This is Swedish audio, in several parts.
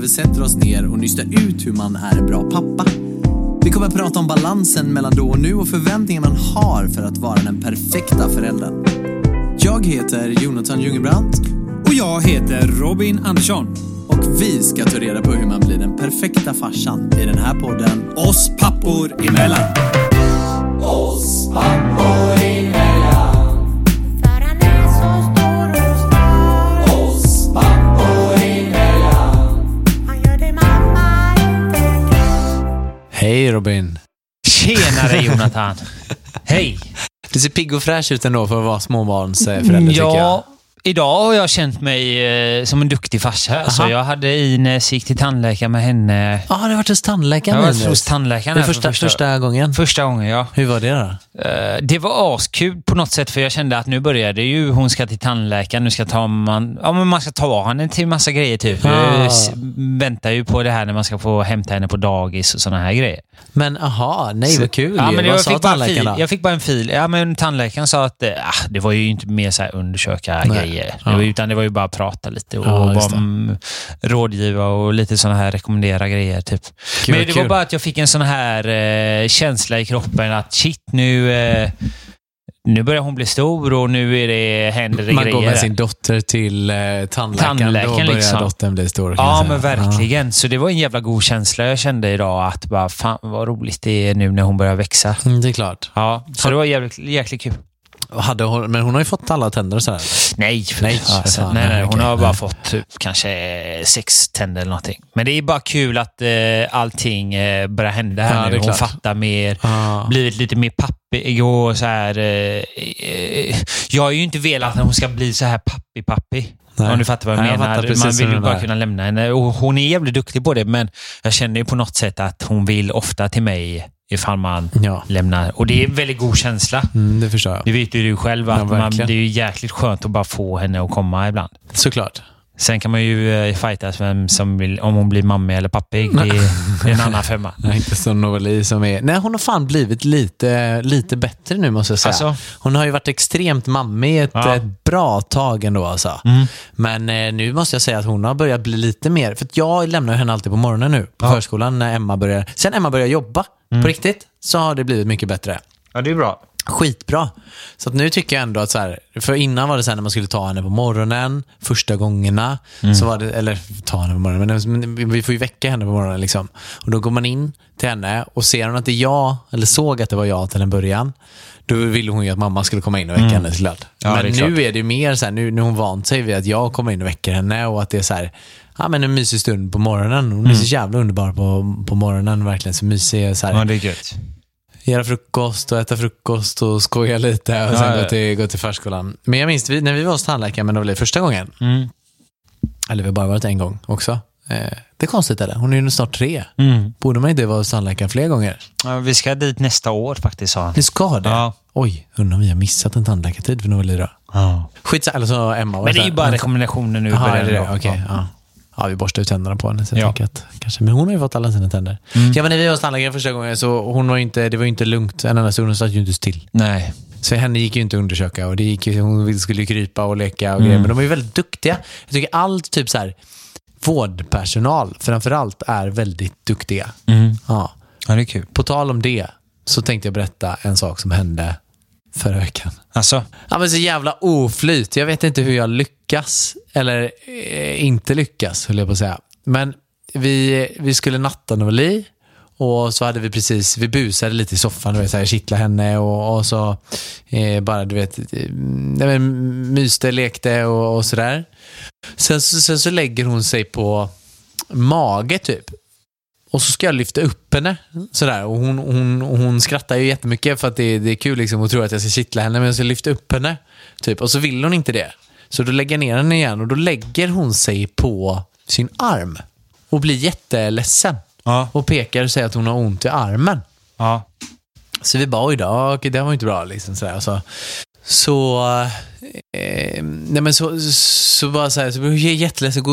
vi sätter oss ner och nystar ut hur man är en bra pappa. Vi kommer att prata om balansen mellan då och nu och förväntningar man har för att vara den perfekta föräldern. Jag heter Jonathan Jungebrandt Och jag heter Robin Andersson. och vi ska ta reda på hur man blir den perfekta farsan i den här podden Oss pappor emellan. För Hej Robin! Tjenare Jonathan! Hej! Du ser pigg och fräsch ut ändå för att vara småbarnsförälder tycker jag. Idag har jag känt mig eh, som en duktig farsa. Alltså, jag hade Ines, gick till tandläkaren med henne. Ja, har du varit hos Jag tandläkaren har varit hos tandläkaren Det här är för första, första gången. Första gången, ja. Hur var det då? Eh, Det var askul på något sätt för jag kände att nu började ju, hon ska till tandläkaren, nu ska ta man, ja, men man ska ta henne till massa grejer typ. Ah. Jag väntar ju på det här när man ska få hämta henne på dagis och sådana här grejer. Men aha, nej vad kul Ja, ju. men Vad jag, sa fick bara en fil, tandläkaren då? jag fick bara en fil. Ja, men tandläkaren sa att ah, det var ju inte mer så här undersöka Nej. grejer. Ja. Det var, utan det var ju bara prata lite och Ja, just bara, rådgiva och lite sådana här rekommendera grejer. Typ. Kul, men det kul. var bara att jag fick en sån här eh, känsla i kroppen att shit, nu, eh, nu börjar hon bli stor och nu är det, händer det Man grejer. går med sin dotter till eh, tandläkaren, Tandläkaren, då börjar liksom. dottern bli stor. Ja, men verkligen. Så det var en jävla god känsla jag kände idag att bara, fan vad roligt det är nu när hon börjar växa. Ja. Mm, det är klart. Ja, så det var jävligt, jäkligt kul. Hade hon, men hon har ju fått alla tänder och sådär. Nej, Nej, fan, nej, nej, nej, hon har bara fått typ, kanske sex tänder eller någonting. Men det är bara kul att eh, allting eh, börjar hända här Ja, nu. Hon klart. fattar mer, Ja. blivit lite mer pappig och så här. Eh, eh, jag har ju inte velat att hon ska bli så här pappig-pappig. Om du fattar vad jag Nej, menar. Man vill ju bara kunna lämna henne. Och hon är jävligt duktig på det, men jag känner ju på något sätt att hon vill ofta till mig ifall man Ja, lämnar. Och det är en väldigt god känsla. mm, det förstår Det jag. vet ju du själv Ja, att man, verkligen. det är ju jäkligt skönt att bara få henne att komma ibland. Såklart. Sen kan man ju eh, fightas vem som vill, om hon blir mamma eller pappig. Det är, det en annan femma. Nej, inte som Novali som är... Nej, hon har fan blivit lite, lite bättre nu måste jag säga. Alltså? Hon har ju varit extremt mammig ett, Ja. ett bra tag ändå alltså. Mm. Men eh, nu måste jag säga att hon har börjat bli lite mer, för jag lämnar henne alltid på morgonen nu på förskolan när Emma börjar. Sen Emma börjar jobba Mm. på riktigt så har det blivit mycket bättre. Ja, det är bra. Skitbra. Så att nu tycker jag ändå att så här, för innan var det så här när man skulle ta henne på morgonen, första gångerna, Mm. så var det, eller ta henne på morgonen, men vi får ju väcka henne på morgonen liksom. Och då går man in till henne och ser hon att det är jag, eller såg att det var jag till en början, då ville hon ju att mamma skulle komma in och väcka henne såklart. Mm. Ja, men är nu klart. är det mer så här, nu, nu har hon vant sig vid att jag kommer in och väcker henne och att det är så här, ja men en mysig stund på morgonen. Hon är så jävla underbar på, på morgonen, verkligen så mysig. Så här. Ja, det är gött. göra frukost och äta frukost och skoja lite och Ja, sen ja. gå, till, gå till förskolan. Men jag minns vi, när vi var hos tandläkaren med Novali första gången, Mm. eller vi har bara varit en gång också. Eh, det är konstigt eller? Hon är ju snart tre. Mm. Borde man inte vara hos tandläkaren fler gånger? Ja, vi ska dit nästa år faktiskt, sa han. Vi ska det? Ja. Oj, undrar om vi har missat en tandläkartid för Novali då? Ja. Skitsamma, eller så Emma. var Men det är ju bara rekommendationer nu. är det det? Okej, ja. Ja, vi borstar ut tänderna på henne. Så jag Ja. att, kanske, men hon har ju fått alla sina tänder. Mm. Ja, men när vi var hos tandläkaren första gången så hon var ju inte, det var ju inte lugnt en enda stund. Hon satt ju inte still. Nej. Så henne gick ju inte att undersöka och det gick ju, hon skulle ju krypa och leka och Mm. grejer. Men de är ju väldigt duktiga. Jag tycker allt typ så här vårdpersonal framförallt är väldigt duktiga. Mm. Ja. Ja, det är kul. På tal om det så tänkte jag berätta en sak som hände veckan. Alltså, Ja, men så jävla oflyt. Jag vet inte hur jag lyckas, eller eh, inte lyckas, höll jag på att säga. Men vi, vi skulle natta Novali och så hade vi precis, vi busade lite i soffan, du vet, så här, kittlade henne och, och så eh, bara, du vet, eh, nej, men, myste, lekte och, och sådär. Sen, så- sen så lägger hon sig på mage typ. Och så ska jag lyfta upp henne. Sådär. Och hon, hon, hon skrattar ju jättemycket för att det, det är kul liksom och tror att jag ska kittla henne. Men jag ska lyfta upp henne. Typ. Och så vill hon inte det. Så då lägger jag ner henne igen och då lägger hon sig på sin arm. Och blir jätteledsen. ja. Och pekar och säger att hon har ont i armen. Ja. Så vi bara, oj då, okej, det var inte bra. Liksom, sådär. Så, så, eh, nej men så, så bara så här, så blev jag jätteledsen,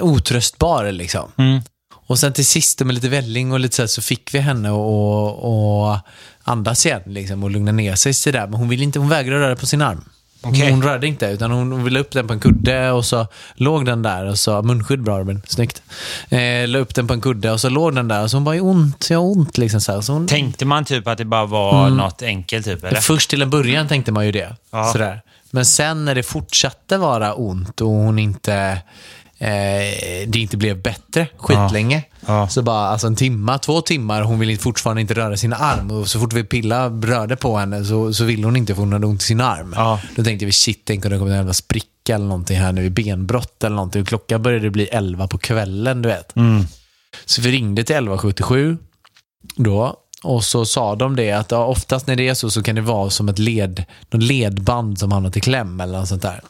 otröstbar liksom. Mm. Och sen till sist med lite välling och lite så här, så fick vi henne att att andas igen liksom, och lugna ner sig sådär. Men hon, vill inte, hon vägrar röra på sin arm. Okej. Hon rörde inte, utan hon ville upp den på en kudde och så låg den där och så, munskydd bra Robin, snyggt. Eh, la upp den på en kudde och så låg den där och så hon bara, "Jag har ont, jag har ont liksom så här. Så hon, Tänkte man typ att det bara var något enkelt typ, eller? Först till en början tänkte man ju det. Ja. Sådär. Men sen när det fortsatte vara ont och hon inte, eh, det inte blev bättre skitlänge. Ja. Så bara alltså en timma, två timmar, hon ville fortfarande inte röra sin arm. Och så fort vi pilla rörde på henne så, så ville hon inte för hon hade ont i sin arm. Ja. Då tänkte vi shit, tänk om det kommer en jävla spricka eller någonting här nu i benbrott eller någonting. Och klockan började bli 11 på kvällen, du vet. Mm. Så vi ringde till 1177 då. Och så sa de det att ja, oftast när det är så så kan det vara som ett led, någon ledband som hamnat i kläm eller något sånt där.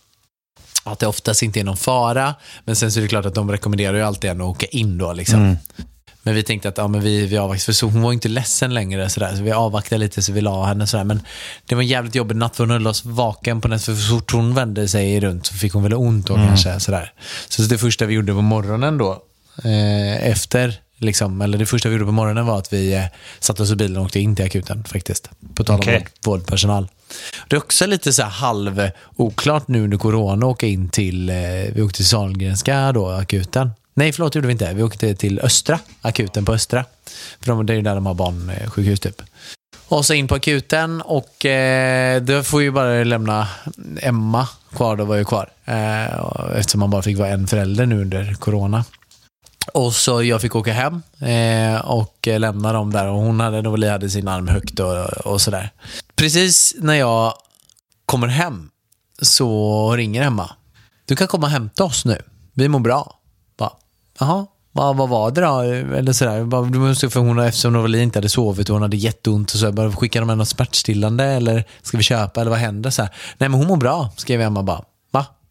Att det oftast inte är någon fara, men sen så är det klart att de rekommenderar ju alltid en att åka in då. Liksom. Mm. Men vi tänkte att ja, men vi, vi avvaktar, för så, hon var inte ledsen längre. Sådär, så vi avvaktade lite så vi la henne. Sådär. Men det var en jävligt jobbig natt för hon höll oss vaken på nätet. För så fort hon vände sig runt så fick hon väl ont då kanske. Sådär. Så det första vi gjorde på morgonen då, eh, efter, liksom, eller det första vi gjorde på morgonen var att vi eh, satte oss i bilen och åkte in till akuten faktiskt. På tal om vård, vårdpersonal. Det är också lite så halv oklart nu under corona att åka in till, eh, vi åkte till Sahlgrenska då, akuten. Nej, förlåt, det gjorde vi inte. Vi åkte till Östra, akuten på Östra. För de, det är ju där de har barnsjukhus typ. Och så in på akuten och eh, då får ju bara lämna Emma kvar, då var ju kvar. Eh, eftersom man bara fick vara en förälder nu under corona. Och så jag fick åka hem eh, och eh, lämna dem där och hon hade, Novali hade sin arm högt och, och sådär. Precis när jag kommer hem så ringer Emma. Du kan komma och hämta oss nu. Vi mår bra. Bara, Jaha, vad, vad var det då? Eller sådär. Bara, du måste, för hon, eftersom Novali inte hade sovit och hon hade jätteont och så bara, skickar de henne något smärtstillande eller ska vi köpa eller vad händer? Så här. Nej men hon mår bra, skrev Emma bara.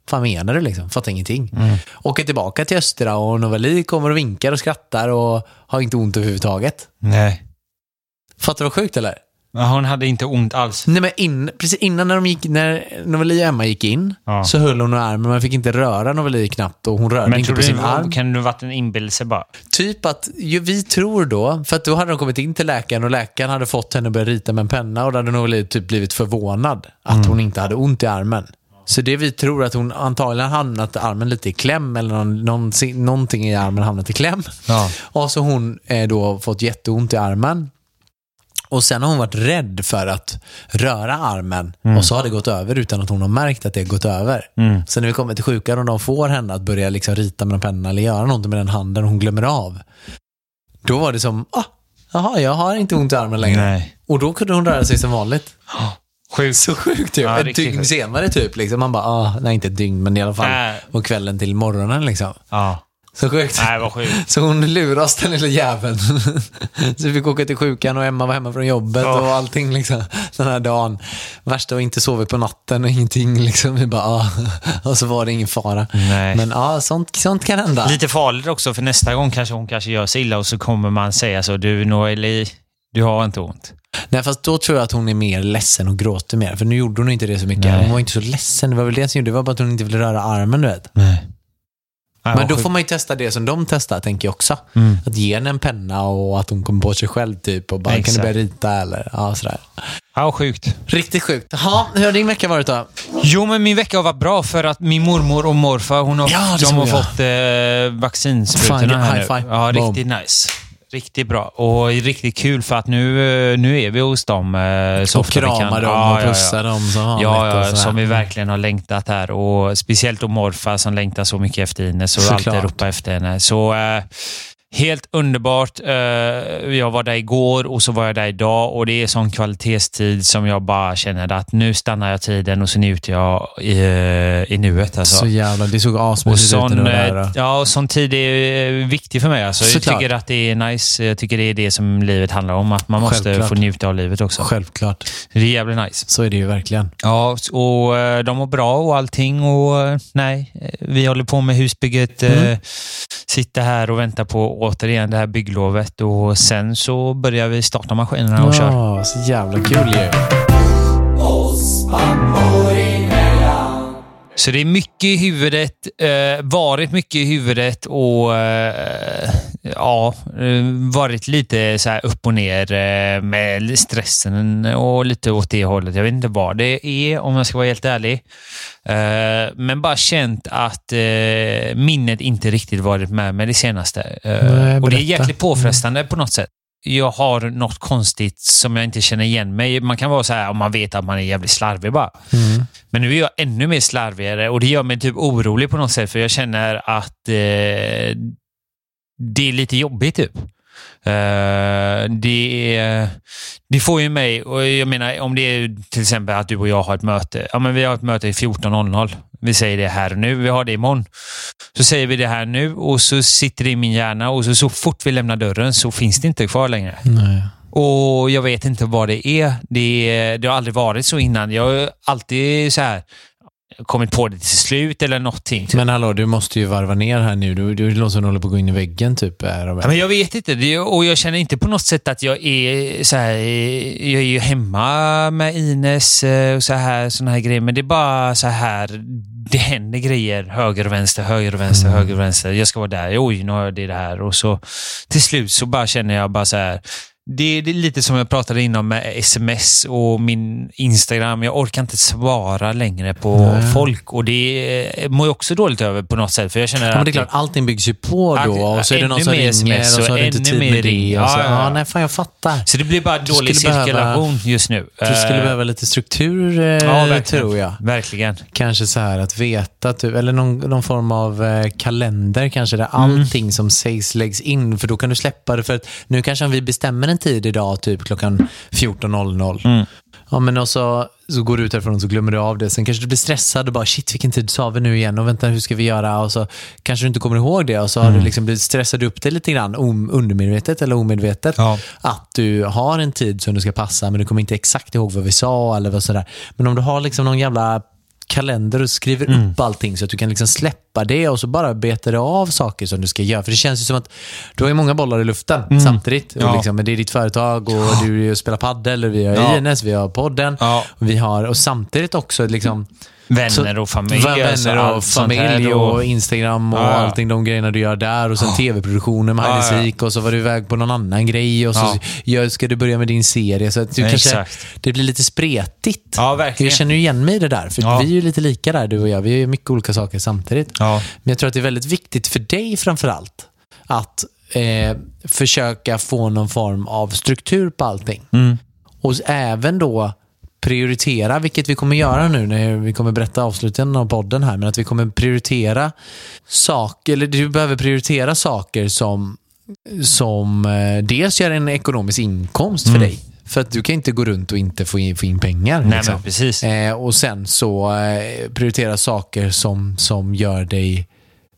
Fan menar du liksom? Fattar ingenting. Åker tillbaka till Östra och Novali kommer och vinkar och skrattar och har inte ont överhuvudtaget. Nej. Fattar du vad sjukt eller? Ja, Hon hade inte ont alls. Nej, men in, precis innan när, de gick, när Novali och Emma gick in Ja. så höll hon armen. Man fick inte röra Novali knappt och hon rörde Men inte på du, sin arm. kan det ha varit en inbillelse bara? Typ att ju, vi tror då, för att då hade de kommit in till läkaren och läkaren hade fått henne att börja rita med en penna och då hade Novali typ blivit förvånad att hon inte hade ont i armen. Så det vi tror att hon antagligen hamnat armen lite i kläm eller någon, någon, någonting i armen hamnat i kläm. Ja. Och så hon eh, då fått jätteont i armen. Och sen har hon varit rädd för att röra armen och så har det gått över utan att hon har märkt att det har gått över. Så när vi kommer till sjukan och de får henne att börja liksom rita med en penna eller göra någonting med den handen hon glömmer av. Då var det som, ah, jaha, jag har inte ont i armen längre. Nej. Och då kunde hon röra sig som vanligt. Sjukt. Så sjukt ju. Ja, ett dygn sjukt. senare typ. Liksom. Man bara, ah, nej inte ett dygn, men i alla fall Nej. på kvällen till morgonen liksom. Ja. Så sjukt. Nej, vad sjukt. Så hon lurade oss den lilla jäveln. Så vi fick åka till sjukan och Emma var hemma från jobbet Ja. och allting liksom, den här dagen. Värsta var inte sovit på natten och ingenting. Liksom. Vi bara, ah. Och så var det ingen fara. Nej. Men ja, sånt, sånt kan hända. Lite farligt också, för nästa gång kanske hon kanske gör sig illa och så kommer man säga så. Du, Noeli, du har inte ont. Nej, fast då tror jag att hon är mer ledsen och gråter mer. För nu gjorde hon inte det så mycket. Nej. Hon var inte så ledsen. Det var väl det som gjorde det. var bara att hon inte ville röra armen, du vet. Nej. Men då får man ju testa det som de testar, tänker jag också. Mm. Att ge henne en penna och att hon kommer på sig själv typ och bara, kan du Exakt. börja rita eller ja, sådär. Ja, sjukt. Riktigt sjukt. Jaha, hur har din vecka varit då? Jo, men min vecka har varit bra för att min mormor och morfar, hon har, Ja, de har jag. fått eh, vaccinsprutorna här high nu. five. Ja, riktigt nice. Riktigt bra. Och riktigt kul för att nu, eh, nu är vi hos dem eh, så Och ofta vi kan. krama dem Ja, och ja, ja. pussa dem som vanligt. Ja, ja som vi verkligen har längtat här. Och speciellt då morfar som längtar så mycket efter Ines och Såklart. alltid ropar efter henne. Så eh, helt underbart. Eh, jag var där igår och så var jag där idag och det är sån kvalitetstid som jag bara känner att nu stannar jag tiden och så njuter jag i, eh, i nuet. Alltså. Så jävla, det såg asmysigt ut där. eh, då. ja, och sån tid är viktig för mig. Alltså. Jag tycker att det är nice. Jag tycker det är det som livet handlar om. Att man måste Självklart. få njuta av livet också. Självklart. Det är jävligt nice. Så är det ju verkligen. Ja, och de mår bra och allting och nej, vi håller på med husbygget. Mm. Sitter här och väntar på återigen det här bygglovet och sen så börjar vi starta maskinerna och kör. Ja, så jävla kul ju. Så det är mycket i huvudet, eh, varit mycket i huvudet och eh, ja, varit lite så upp och ner eh, med stressen och lite åt det hållet. Jag vet inte vad det är om jag ska vara helt ärlig. Eh, men bara känt att eh, minnet inte riktigt varit med mig det senaste. Eh, Nej, och det är jäkligt påfrestande på något sätt. Jag har något konstigt som jag inte känner igen mig Man kan vara så här om man vet att man är jävligt slarvig bara. Mm. Men nu är jag ännu mer slarvigare och det gör mig typ orolig på något sätt för jag känner att eh, det är lite jobbigt typ. Eh, det, det får ju mig, och jag menar om det är till exempel att du och jag har ett möte. Ja, men vi har ett möte i 14.00. Vi säger det här nu, vi har det imorgon. Så säger vi det här nu och så sitter det i min hjärna och så, så fort vi lämnar dörren så finns det inte kvar längre. Nej. Och jag vet inte vad det är. Det, det har aldrig varit så innan. Jag har alltid så här kommit på det till slut eller någonting. Men hallå, du måste ju varva ner här nu. Du, du låter som du håller på att gå in i väggen typ. Ja, men jag vet inte det, och jag känner inte på något sätt att jag är så här, jag är ju hemma med Ines eh, och så här, såna här grejer, men det är bara så här, det händer grejer höger och vänster, höger och vänster, höger och vänster. Jag ska vara där, oj, nu har jag det där och så till slut så bara känner jag bara så här, det, det är lite som jag pratade innan med sms och min Instagram. Jag orkar inte svara längre på Nej. folk och det mår jag också dåligt över på något sätt. För jag känner Ja, men det är klart, allting byggs ju på då och så är det någon som ringer sms och så har du inte tid med det. Och så, Ja, ja, nej, fan jag fattar. Så det blir bara Du dålig skulle behöva- cirkulation just nu. Du skulle Eh, behöva lite struktur, eh, ja, tror jag. Verkligen. Kanske så här att veta, typ, eller någon, någon form av eh, kalender kanske, där Mm. allting som sägs läggs in. För då kan du släppa det. För att nu kanske vi bestämmer en tid idag, typ klockan 14.00. Mm. Ja, men och så, så går du ut därifrån och så glömmer du av det. Sen kanske du blir stressad och bara shit, vilken tid sa vi nu igen? Och vänta, hur ska vi göra? Och så kanske du inte kommer ihåg det och så har Mm. du liksom blivit stressad upp det lite grann, om, undermedvetet eller omedvetet. Ja. Att du har en tid som du ska passa, men du kommer inte exakt ihåg vad vi sa eller vad sådär. Men om du har liksom någon jävla kalender och skriver Mm. upp allting så att du kan liksom släppa det och så bara betar det av saker som du ska göra. För det känns ju som att du har ju många bollar i luften samtidigt. Och Mm. Ja. liksom, men det är ditt företag och du spelar paddel, och vi har Ja. Ines, vi har podden. Ja. Och, vi har, och samtidigt också liksom, Vänner och familj. alltså Vänner och allt sånt här familj och- och Instagram och Ja, ja. allting, de grejerna du gör där. Och sen tv-produktionen med Ja, Hide ja. Seek och så var du iväg på någon annan grej och så Ja. ska du börja med din serie. Så att du Ja, kanske, exakt. det blir lite spretigt. Ja, verkligen. Jag känner ju igen mig i det där, för Ja. vi är ju lite lika där du och jag. Vi gör mycket olika saker samtidigt. Ja. Men jag tror att det är väldigt viktigt för dig framför allt att eh, försöka få någon form av struktur på allting. Mm. Och även då prioritera, vilket vi kommer göra nu när vi kommer berätta avslutningen av podden här, men att vi kommer prioritera saker, eller du behöver prioritera saker som, som eh, dels gör en ekonomisk inkomst för dig. För att du kan inte gå runt och inte få in, få in pengar. Nej, liksom. men precis. Eh, och sen så eh, prioritera saker som, som gör dig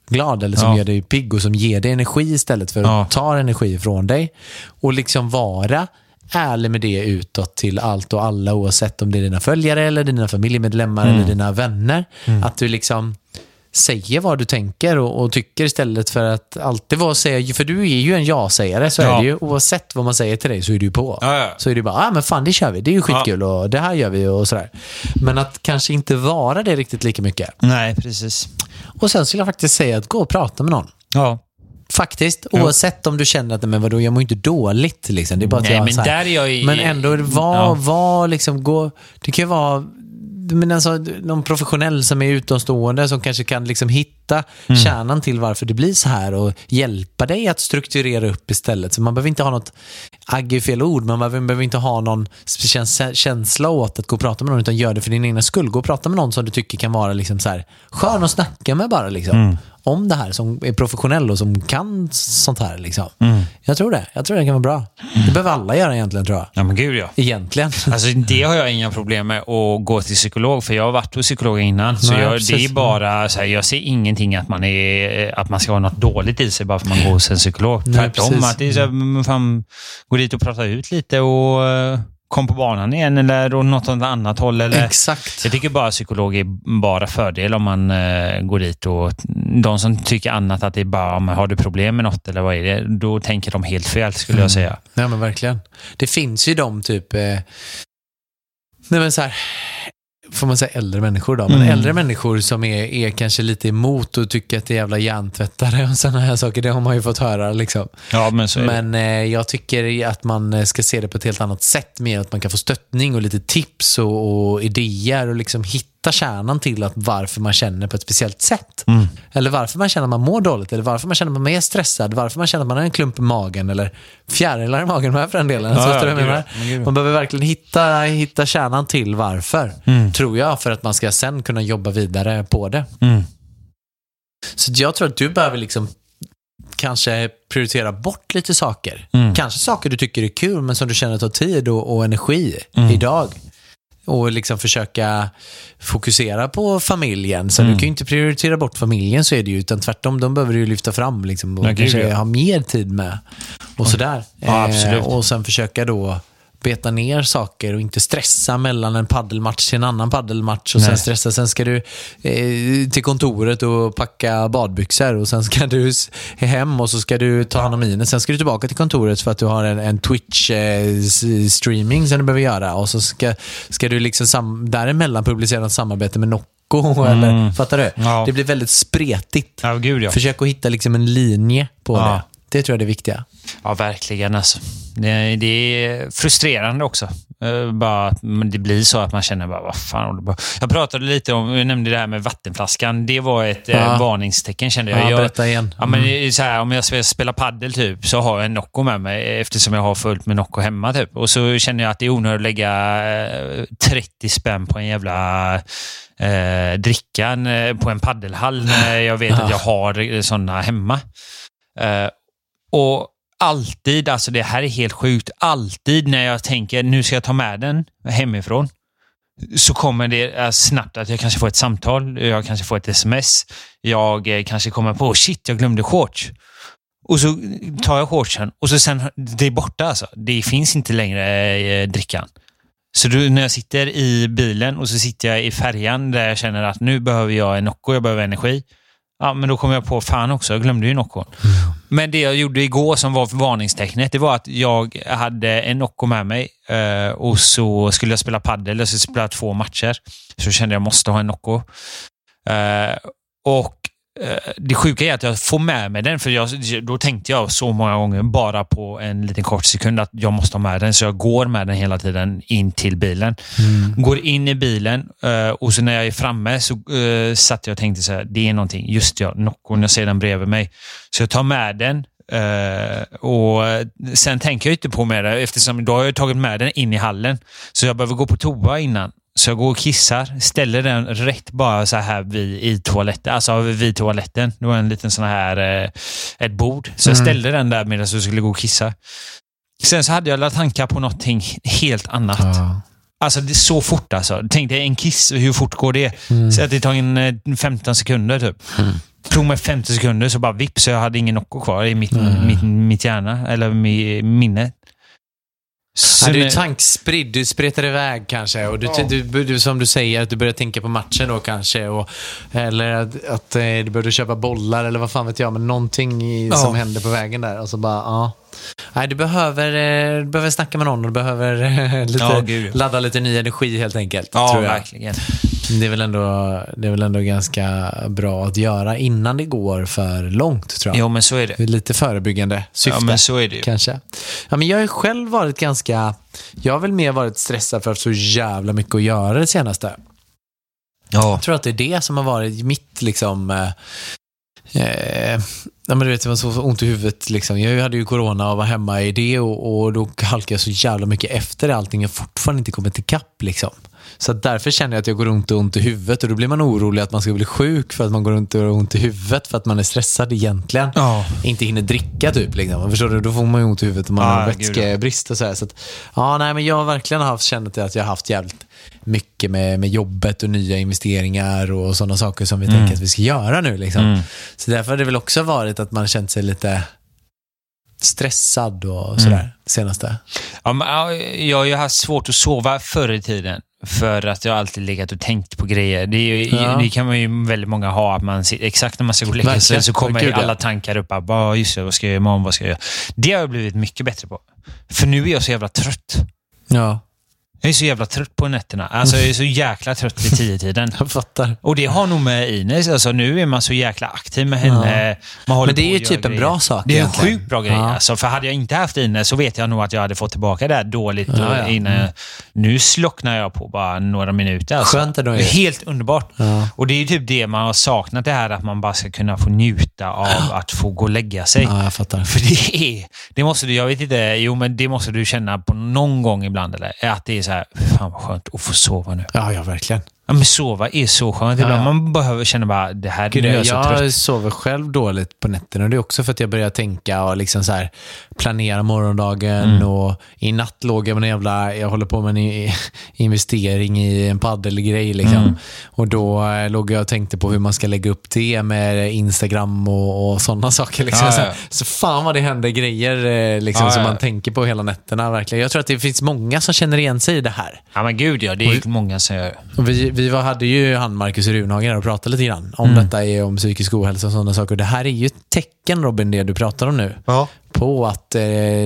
glad eller som Ja. gör dig pigg och som ger dig energi istället för att Ja. ta energi från dig. Och liksom vara ärlig med det utåt till allt och alla oavsett om det är dina följare eller dina familjemedlemmar Mm. eller dina vänner. Att du liksom säger vad du tänker och, och tycker istället för att alltid vara säga, för du är ju en ja-sägare så Ja. är det ju. Oavsett vad man säger till dig så är du på. Ja, ja. Så är det bara, ah, men fan det kör vi, det är ju skitkul och det här gör vi och sådär. Men att kanske inte vara det riktigt lika mycket. Nej, precis. Och sen skulle jag faktiskt säga att gå och prata med någon. Ja. Faktiskt, oavsett om du känner att men vadå, jag mår inte dåligt. Liksom. Det är bara Nej, men här, där är jag i- Men ändå, var, Ja. var liksom, gå, det kan ju vara men alltså, någon professionell som är utomstående som kanske kan liksom hitta Mm. kärnan till varför det blir så här och hjälpa dig att strukturera upp istället. Så man behöver inte ha något, agg är fel ord, men man behöver inte ha någon käns- känsla åt att gå och prata med någon utan gör det för din egna skull. Gå och prata med någon som du tycker kan vara liksom så här, skön att snacka med bara. Liksom Mm. Om det här som är professionell och som kan sånt här. Liksom. Mm. Jag tror det. Jag tror det kan vara bra. Det behöver alla göra egentligen tror jag. Ja, men gud ja. Egentligen. Alltså det har jag inga problem med att gå till psykolog, för jag har varit hos psykolog innan. Så Nej, jag, det är bara, så här, jag ser ingenting att man, är, att man ska ha något dåligt i sig bara för att man går hos en psykolog. Tvärtom, att det är så här, fan, gå dit och prata ut lite och eh, kom på banan igen eller åt något annat håll. Eller, Exakt. jag tycker bara psykolog är bara fördel om man eh, går dit och de som tycker annat att det är bara, men har du problem med något eller vad är det? Då tänker de helt fel skulle jag säga. Nej men verkligen. Det finns ju de typ... Eh, nej men så här, får man säga äldre människor då, men Mm. äldre människor som är, är kanske lite emot och tycker att det är jävla hjärntvättare och sådana här saker, det har man ju fått höra liksom. Ja, men. Men eh, jag tycker att man eh, ska se det på ett helt annat sätt, mer att man kan få stöttning och lite tips och, och idéer och liksom hitta kärnan till att varför man känner på ett speciellt sätt. Mm. Eller varför man känner att man mår dåligt, eller varför man känner att man är stressad, varför man känner att man har en klump i magen eller fjärilar i magen med för den delen. Ja, ja, menar? Man behöver verkligen hitta, hitta kärnan till varför, Mm. tror jag, för att man ska sen kunna jobba vidare på det. Mm. Så jag tror att du behöver liksom kanske prioritera bort lite saker. Mm. Kanske saker du tycker är kul, men som du känner tar tid och, och energi Mm. idag. Och liksom försöka fokusera på familjen. Så Mm. du kan ju inte prioritera bort familjen, så är det ju. Utan tvärtom, de behöver du ju lyfta fram liksom, och kanske ha mer tid med. Och sådär. Ja. Eh, och sen försöka då beta ner saker och inte stressa mellan en paddelmatch till en annan paddelmatch och sen Nej. stressa. Sen ska du eh, till kontoret och packa badbyxor och sen ska du hem och så ska du ta hand om Ines. Sen ska du tillbaka till kontoret för att du har en, en Twitch-streaming som du behöver göra och så ska, ska du liksom sam- däremellan publicera ett samarbete med Nocco. Eller, fattar du? Ja. Det blir väldigt spretigt. Ja, gud ja. Försök att hitta liksom en linje på det. Det tror jag är det viktiga. Ja, verkligen alltså. Det, det är frustrerande också. Eh, bara att det blir så att man känner bara, vad fan? Jag pratade lite om, jag nämnde det här med vattenflaskan. Det var ett Ja. eh, varningstecken kände jag. Ja, jag berätta igen. Ja, men det är så här, om jag ska spela paddel typ, så har jag en Nocco med mig eftersom jag har fullt med Nocco hemma. Typ. Och så känner jag att det är onödigt att lägga eh, 30 spänn på en jävla eh, drickan eh, på en paddelhall när jag vet att jag har sådana hemma. Eh, och alltid, alltså det här är helt sjukt, alltid när jag tänker nu ska jag ta med den hemifrån så kommer det eh, snabbt att jag kanske får ett samtal, jag kanske får ett sms, jag eh, kanske kommer på shit, jag glömde shorts. Och så tar jag shortsen och så sen, det är borta alltså. Det finns inte längre eh, drickan. Så då, när jag sitter i bilen och så sitter jag i färjan där jag känner att nu behöver jag en Nocco, jag behöver energi. Ja, men då kom jag på, fan också, jag glömde ju Noccon. Men det jag gjorde igår som var varningstecknet, det var att jag hade en Nocco med mig eh, och så skulle jag spela padel, jag skulle spela två matcher. Så kände jag måste ha en Nocco. Eh, och det sjuka är att jag får med mig den, för jag, då tänkte jag så många gånger bara på en liten kort sekund att jag måste ha med den, så jag går med den hela tiden in till bilen. Går in i bilen eh, och så när jag är framme så uh, satt jag och tänkte så här, det är någonting, just ja, Noccon, jag ser den bredvid mig. Så jag tar med den eh, och sen tänker jag inte på det eftersom då har jag tagit med den in i hallen. Så jag behöver gå på toa innan. Så jag går och kissar, ställer den rätt bara så här vid, i toaletten, alltså vid toaletten. Det var en liten sån här, eh, ett bord. Så jag ställde den där medan jag skulle gå och kissa. Sen så hade jag tankar på någonting helt annat. Ja. Alltså det är så fort alltså. Tänk dig en kiss, hur fort går det? Så att det tar eh, 15 sekunder typ. Tog mig 50 sekunder så bara vips, så jag hade ingen Nocco kvar i mitt, mitt, mitt hjärna, eller mi, minne. Så Ja, du är tankspridd, du spretar iväg kanske. Och du, du, du, som du säger, att du börjar tänka på matchen då kanske. Och, eller att, att eh, du började köpa bollar eller vad fan vet jag. Men någonting i, Ja. som händer på vägen där. Och så bara, ja. Nej, du behöver, eh, du behöver snacka med någon och du behöver eh, lite, Ja, ja. ladda lite ny energi helt enkelt. Ja, tror jag. verkligen. Det är, väl ändå, det är väl ändå ganska bra att göra innan det går för långt tror jag. Jo, men så är det. Lite förebyggande syfte. Ja, men så är det ju. Kanske. Ja, men jag har själv varit ganska... Jag har väl mer varit stressad för att så jävla mycket att göra det senaste. Ja. Jag tror att det är det som har varit mitt liksom... Eh, eh, ja, men du vet, det var så ont i huvudet. Liksom. Jag hade ju corona och var hemma i det och, och då halkade jag så jävla mycket efter allting. Jag har fortfarande inte kommit ikapp. Liksom. Så därför känner jag att jag går runt och ont i huvudet och då blir man orolig att man ska bli sjuk för att man går runt och har ont i huvudet för att man är stressad egentligen. Ja. Inte hinner dricka typ. Liksom. Förstår du? Då får man ju ont i huvudet om man Ja, har vätskebrist och så, här. så att, ja, nej, men Jag har verkligen haft, känt att jag har haft jävligt mycket med, med jobbet och nya investeringar och sådana saker som vi Mm. tänker att vi ska göra nu. Liksom. Mm. Så därför har det väl också varit att man har känt sig lite stressad Mm. och sådär senaste. Ja, men, ja, jag har ju haft svårt att sova förr i tiden. För att jag alltid legat och tänkt på grejer. Det, ju, Ja. det kan man ju väldigt många ha. Att man, exakt när man ska gå och lägga sig så kommer Gud, alla tankar upp. Bara, "Ah, just det, vad ska jag göra imorgon? Vad ska jag göra? Det har jag blivit mycket bättre på. För nu är jag så jävla trött. Ja. Jag är så jävla trött på nätterna. Alltså jag är så jäkla trött vid tio tiden. Jag fattar. Och det har nog med Ines, alltså nu är man så jäkla aktiv med henne. Man håller Men det är ju typ en grejer. bra sak Det är en egentligen. sjukt bra grej. Ja. Alltså, för hade jag inte haft Ines så vet jag nog att jag hade fått tillbaka det här dåligt. Ja, ja. Innan, Nu slocknar jag på bara några minuter. Alltså. Skönt ändå Det är helt underbart. Ja. Och det är ju typ det man har saknat, det här att man bara ska kunna få njuta av att få gå och lägga sig. Ja, jag fattar. För det är, det måste du, jag vet inte, jo men det måste du känna på någon gång ibland eller? Att det är så här, Äh, fan vad skönt att få sova nu. Ja, ja, verkligen. Ja men sova är så skönt. Ibland ja. man behöver känna bara, det här, Gud, nu är jag, jag så trött. jag sover själv dåligt på nätterna och det är också för att jag börjar tänka och liksom så här planera morgondagen Mm. och i natt låg jag med en jävla, jag håller på med en investering i en paddelgrej liksom. Mm. Och då eh, låg jag och tänkte på hur man ska lägga upp det med Instagram och, och sådana saker. Liksom. Ja, Så, ja. så fan vad det händer grejer eh, liksom, som man tänker på hela nätterna. Verkligen. Jag tror att det finns många som känner igen sig i det här. Ja men gud ja, det är många som gör. Och Vi, vi var, hade ju han Marcus Runhagen här och pratade lite grann om Mm. detta, är om psykisk ohälsa och sådana saker. Det här är ju ett tecken Robin, det du pratar om nu. Ja. På att eh,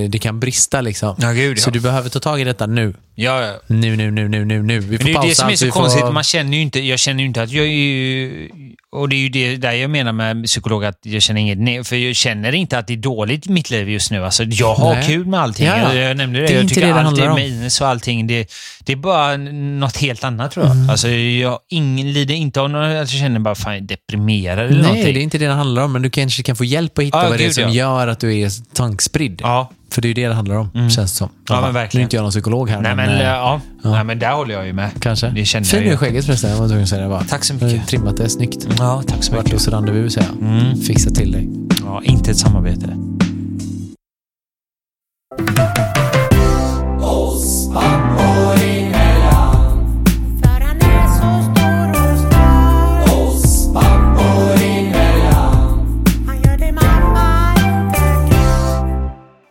det kan brista liksom. Ja, gud, ja. Så du behöver ta tag i detta nu. Ja, ja. Nu, nu, nu, nu, nu, nu. Vi Men får det är det som är så får- konstigt. Man känner ju inte, jag känner ju inte att jag är ju... Och det är ju det där jag menar med psykolog, att jag känner inget För jag känner inte att det är dåligt i mitt liv just nu. Alltså, jag har Nej. kul med allting. Ja, ja. Jag, jag nämnde det. Det är jag inte tycker det allt är Ines och allting. Det, det är bara något helt annat tror jag. Mm. Alltså, jag ingen, lider inte av något, att jag känner bara fan deprimerad eller Nej, någonting. det är inte det det handlar om, men du kanske kan få hjälp att hitta Ja, vad det är gud, som gör att du är tankspridd. Ja. För det är ju det det handlar om, känns det som. Ja, men verkligen. Nu är inte jag någon psykolog här, Nej, men, eh, ja. ja. Nej, men där håller jag ju med. kanske. Det känner fin i skägget förresten, jag var tvungen att säga det bara. Tack så mycket. Trimmat det snyggt. Ja, tack så mycket. hos rendezvous säger jag. Mm. Fixa till dig. Ja, inte ett samarbete.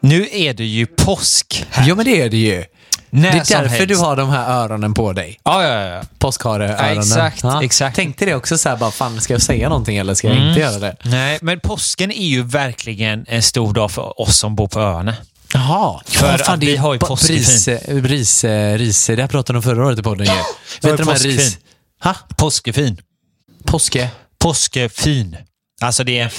Nu är det ju påsk här. Ja, men det är det ju. När det är därför helst. du har de här öronen på dig. Ja, ja, ja. Påskhareöronen. Ja, exakt, exakt. Tänkte det också så här, bara, fan ska jag säga någonting eller ska jag Mm. inte göra det? Nej, men påsken är ju verkligen en stor dag för oss som bor på öarna. Jaha. För Ja, fan, att vi har ju påskefin. Rise, rise, det här pratade de om förra året i podden ju. Vet du de här ris... Ha? Påskefin. Påske... Påskefin. Alltså det är en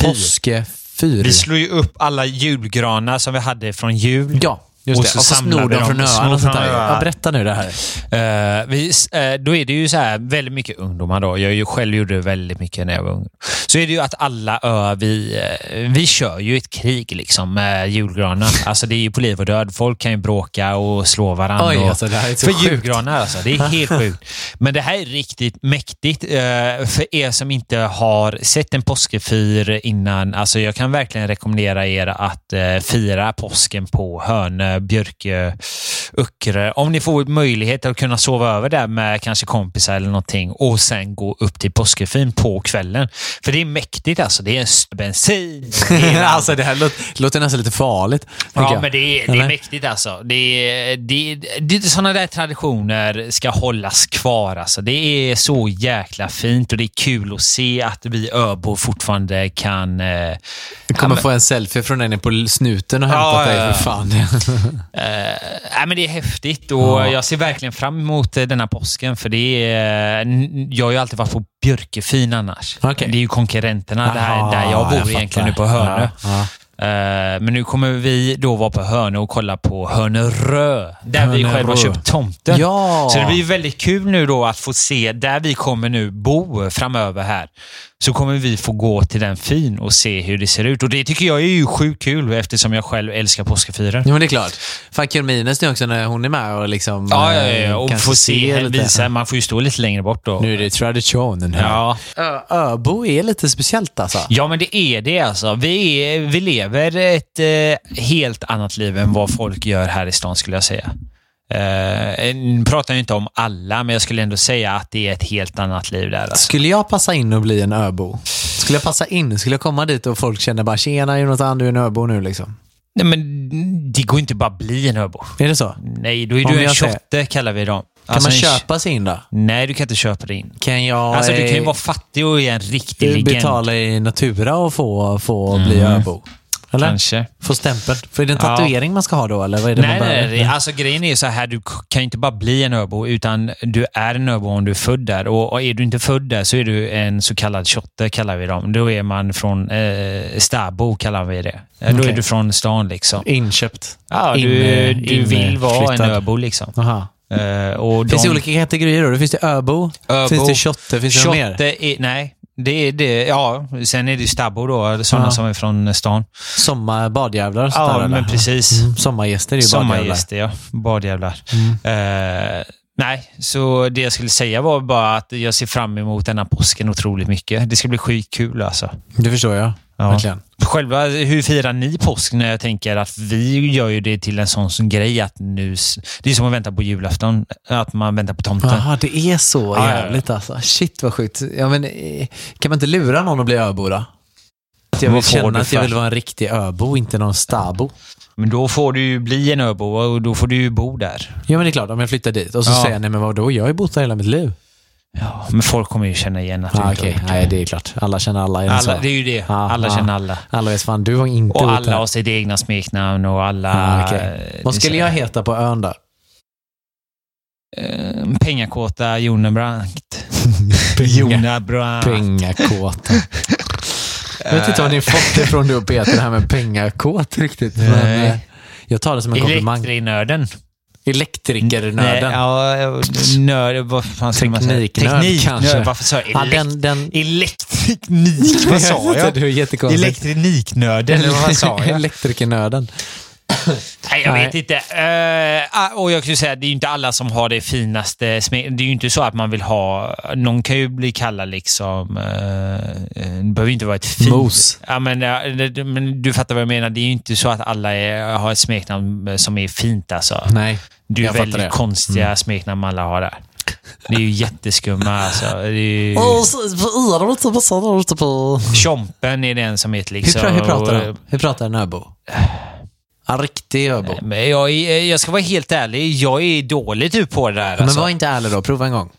fyr. Vi slår ju upp alla julgranar som vi hade från jul. Ja, just Och det. så och så snor de från öarna och sånt där. Ja, berätta nu det här. Eh, vi, eh, då är det ju så här väldigt mycket ungdomar då. Jag ju själv gjorde det väldigt mycket när jag var ung. Så är det ju att alla öar, vi, eh, vi kör ju ett krig liksom med julgranar. Alltså det är ju på liv och död. Folk kan ju bråka och slå varandra. Oj, alltså, det här är så för sjukt. julgranar alltså. Det är helt sjukt. Men det här är riktigt mäktigt. för er som inte har sett en påskefyr innan. Alltså jag kan verkligen rekommendera er att fira påsken på Hönö, Björkö, Öckerö. Om ni får möjlighet att kunna sova över där med kanske kompisar eller någonting och sen gå upp till påskefin på kvällen. För det är mäktigt alltså. Det är st- bensin. hela- alltså det här låter, låter nästan lite farligt. Ja, jag. men det är, det är mäktigt alltså. Det är, det, det, sådana där traditioner ska hållas kvar. Alltså. Det är så jäkla fint och det är kul att se att vi öbor fortfarande kan... Eh, Du kommer ja, men- få en selfie från den på snuten och hämtat Ja, dig för fan. Eh, men det är häftigt och Ja. jag ser verkligen fram emot eh, denna påsken för det är, n- jag har ju alltid varit på Björkefin annars. Okej. Det är ju konkurrenterna där, Aha, där jag bor jag egentligen nu på Hönö. Ja. Eh, men nu kommer vi då vara på Hönö och kolla på Hönörö, där vi Hönörö. själva köpt tomten. Ja. Så det blir väldigt kul nu då att få se där vi kommer nu bo framöver här. Så kommer vi få gå till den fin och se hur det ser ut. Och det tycker jag är ju sjukt kul eftersom jag själv älskar påskefyren. Jo, men det är klart. Kul med Ines nu också när hon är med och liksom... Ja, ja, eh, ja. Och kanske få se, lite. visa. Man får ju stå lite längre bort då. Nu är det traditionen här. Ja. Ö- Öbo är lite speciellt alltså. ja, men det är det alltså. Vi, är, vi lever ett eh, helt annat liv än vad folk gör här i stan skulle jag säga. Eh, nu pratar jag inte om alla, men jag skulle ändå säga att det är ett helt annat liv där. Alltså. Skulle jag passa in och bli en öbo? Skulle jag passa in? Skulle jag komma dit och folk känner bara “Tjena Jonathan, du är en öbo nu” liksom? Nej, men det går inte bara bli en öbo. Är det så? Nej, då är Om du en tjotte kallar vi dem. Kan Alltså man köpa sig in då? Nej, du kan inte köpa det in. Kan jag Alltså, du kan ju eh, vara fattig och är en riktig legend. betala i natura och få, få bli öbo? Eller? Kanske. Få stämpeln. För är det en Ja. tatuering man ska ha då? Eller vad är det Nej, man nej, nej. Alltså grejen är så här, du kan ju inte bara bli en öbo, utan du är en öbo om du är född där. Och, och är du inte född där så är du en så kallad shotte, kallar vi dem. Då är man från eh, Stabo, kallar vi det. Eh, Då är du från stan liksom. Inköpt. Ja, In- du, eh, du vill vara en inflyttad. öbo liksom. Aha. Eh, och Finns de- det olika kategorier då? Det finns det öbo, Öbo. finns det shotte, finns det något mer? Är, nej, det är det. Ja, sen är det ju Stabo då, sådana Ja. som är från stan. Sommar badjävlar Ja, där, eller? men precis. Mm, sommargäster är ju badjävlar. Sommargäster, ja. Badjävlar. Mm. Eh, nej, så det jag skulle säga var bara att jag ser fram emot denna påsken otroligt mycket. Det ska bli skitkul alltså. Det förstår jag. Ja. Verkligen. Själva, hur firar ni påsk när jag tänker att vi gör ju det till en sån, sån grej att nu... Det är som att vänta på julafton, att man väntar på tomten. Jaha, det är så ja. jävligt alltså. Shit vad sjukt. Ja, men, eh, kan man inte lura någon att bli öbo då? Att jag vill känna att jag vill vara en riktig öbo, inte någon stabo. Men då får du ju bli en öbo och då får du ju bo där. Ja men det är klart, om jag flyttar dit och så Ja. säger jag, nej men vadå, jag har ju bott där hela mitt liv. Ja, men folk kommer ju känna igen att du Ah, inte gjort nej det är klart. Alla känner alla. Är det alla? Det är ju det. Ja, alla ja. känner alla. Alla vet fan, du har inte Och alla har sitt egna smeknamn och alla... Ah, okej. eh, Vad skulle jag heta på ön då? Eh, Pengakåta Jonebrandt. Jonebrandt. Pengakåta. Jag vet inte var ni fått det från du och Peter, det här med pengakåt riktigt. Men, eh, jag tar det som en komplimang. Elektrinörden. Elektrikernörden. Ja, nörd, vad fan ska man säga? Tekniknörd kanske. Varför sa jag Ja, elekt- den, den, Elektriknik? Vad sa jag? Du är jättekonstigt. Elektroniknörden, eller vad sa jag? Elektrikernörden. Nej, jag Nej. vet inte. Eh, och jag skulle säga, det är ju inte alla som har det finaste sme- Det är ju inte så att man vill ha... Någon kan ju bli kallad liksom... Uh, det behöver inte vara ett fint... Mos. Ja, men, det, men du fattar vad jag menar. Det är ju inte så att alla är, har ett smeknamn som är fint alltså. Nej, Det är ju väldigt det. konstiga smeknamn alla har där. Det är ju jätteskumma alltså. Det är ju... Tjompen är den som heter liksom... hur pratar han? Hur pratar en öbo? En riktig öbo. Men jag, är- jag ska vara helt ärlig, jag är dålig typ på det där. Men alltså. var inte ärlig då, prova en gång.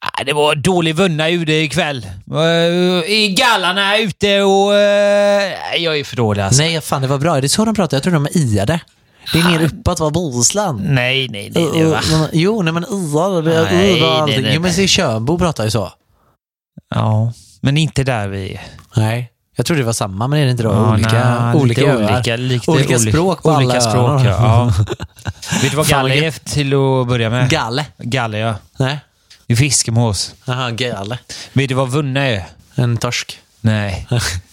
Ah, Det var dålig vunna ute ikväll. Uh, I gallarna ute och... Uh, jag är för dålig alltså. Nej, fan det var bra. Är det så de pratar? Jag tror de är iade. Det är mer uppåt, var Bohuslän. Nej, nej, nej. nej va? Uh, uh, Jo, nej men är Nej, iade och allting. nej, nej, Jo, men Tjörnbo pratar ju så. Ja, men inte där vi är. Nej, jag tror det var samma, men är det inte då? Ja, olika, nej, olika olika, lite Olika språk på olika alla språk, ja. ja. Vet du vad galle är till att börja med? Galle. Galle, ja. Nej. Det är fiskemås. Jaha, galle. Vet du vad vunna är? En torsk. Nej.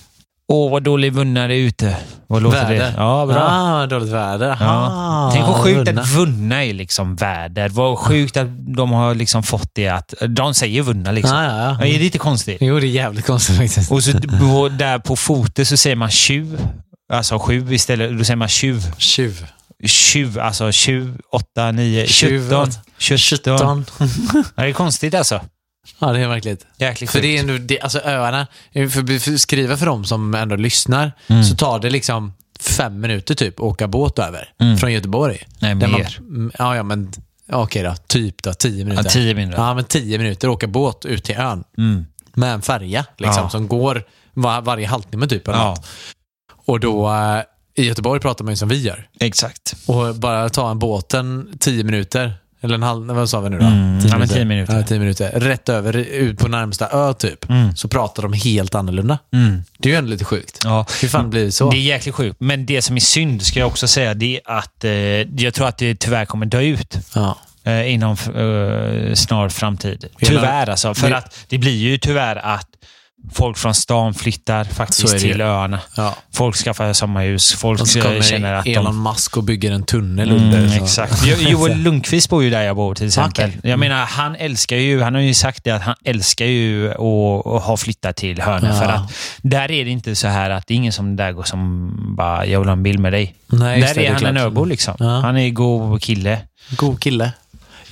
Åh, vad dålig vunna det är ute. Vad låter Väder. det? Ja, bra. Ah, dåligt väder. Ja. Tänk vad sjukt vunna. att vunna är liksom väder. Vad sjukt att de har liksom fått det att... De säger vunna liksom. Ja, ja, ja. Är det lite konstigt? Jo, det är jävligt konstigt faktiskt. Och så på, där på foten så säger man tjuv. Alltså sju istället. Då säger man tjuv. Tjuv. Tjuv, alltså tjuv, åtta, nio, tjutton. Tjutton. Ja, det är konstigt alltså. Ja, det är verkligt. Jäkligt För det är ändå, det, alltså öarna, för, för skriva för dem som ändå lyssnar, Mm. så tar det liksom fem minuter typ att åka båt över från Göteborg. Nej, mer. mm, ja, ja, men okej då. Typ då, tio minuter. Ja, tio minuter. Ja, men tio minuter åka båt ut till ön. Mm. Med en färja liksom, Ja. som går var, varje halvtimme typ. Eller Ja, något. Och då eh, i Göteborg pratar man ju som vi gör. exakt. Och bara ta en båten tio minuter, eller en halv, vad sa vi nu då? Mm, ja, men tio minuter. Ja, tio minuter. Rätt över ut på närmsta ö typ. Mm. Så pratar de helt annorlunda. Mm. Det är ju ändå lite sjukt. Ja. Hur fan blir det så? Det är jäkligt sjukt. Men det som är synd, ska jag också säga, det är att eh, jag tror att det tyvärr kommer dö ut. Ja. eh, inom eh, snar framtid. Tyvärr alltså. För att det blir ju tyvärr att folk från stan flyttar faktiskt det till öarna. ja. Folk skaffar sommarhus. Folk Och så kommer känner att Elon de... Musk och bygger en tunnel under. Mm, så. exakt. Jo- Joel Lundqvist bor ju där jag bor till exempel. Okej. Jag menar, han älskar ju, han har ju sagt det att han älskar ju att, att ha flyttat till Hönö. Ja. För att där är det inte så här att det är ingen som där går som bara, jag vill ha en bild med dig. Nej, där det, det är är han en öbo liksom. Ja. Han är god kille. God kille.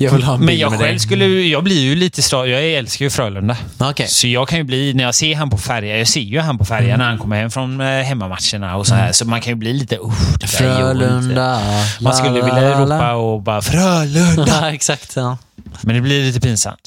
Jag vill ha en Men jag med själv dig. skulle, jag blir ju lite stad, jag älskar ju Frölunda. Okej. Så jag kan ju bli, när jag ser han på färja, jag ser ju han på färja när han kommer hem från eh, hemmamatcherna och så här. Så man kan ju bli lite, usch, det. Frölunda. Man skulle vilja ropa och bara Frölunda. Ja, exakt. Ja. Men det blir lite pinsamt.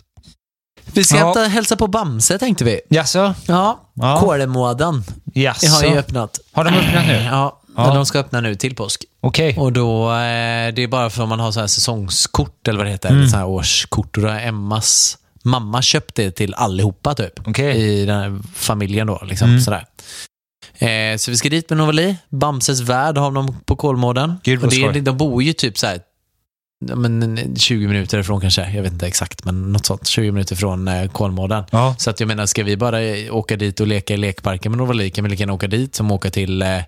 Vi ska Ja. hämta, hälsa på Bamse tänkte vi. Jaså? Ja, Ja. Kolmården Jaså? har ju öppnat. Har de öppnat nu? Ja, Ja. de ska öppna nu till påsk. Okej. Och då, eh, det är bara för att man har så här säsongskort eller vad det heter, Mm. så här årskort. Och då har Emmas mamma köpt det till allihopa typ. Mm. I den här familjen då. Liksom, sådär. Eh, så vi ska dit med Novali. Bamses värld har de på Kolmården. Gud, och det, de bor ju typ så här, men 20 minuter ifrån kanske. Jag vet inte exakt, men något sånt. 20 minuter från eh, Kolmården. Ja. Så att jag menar, ska vi bara eh, åka dit och leka i lekparken med Novali kan vi lika gärna åka dit som åka till eh,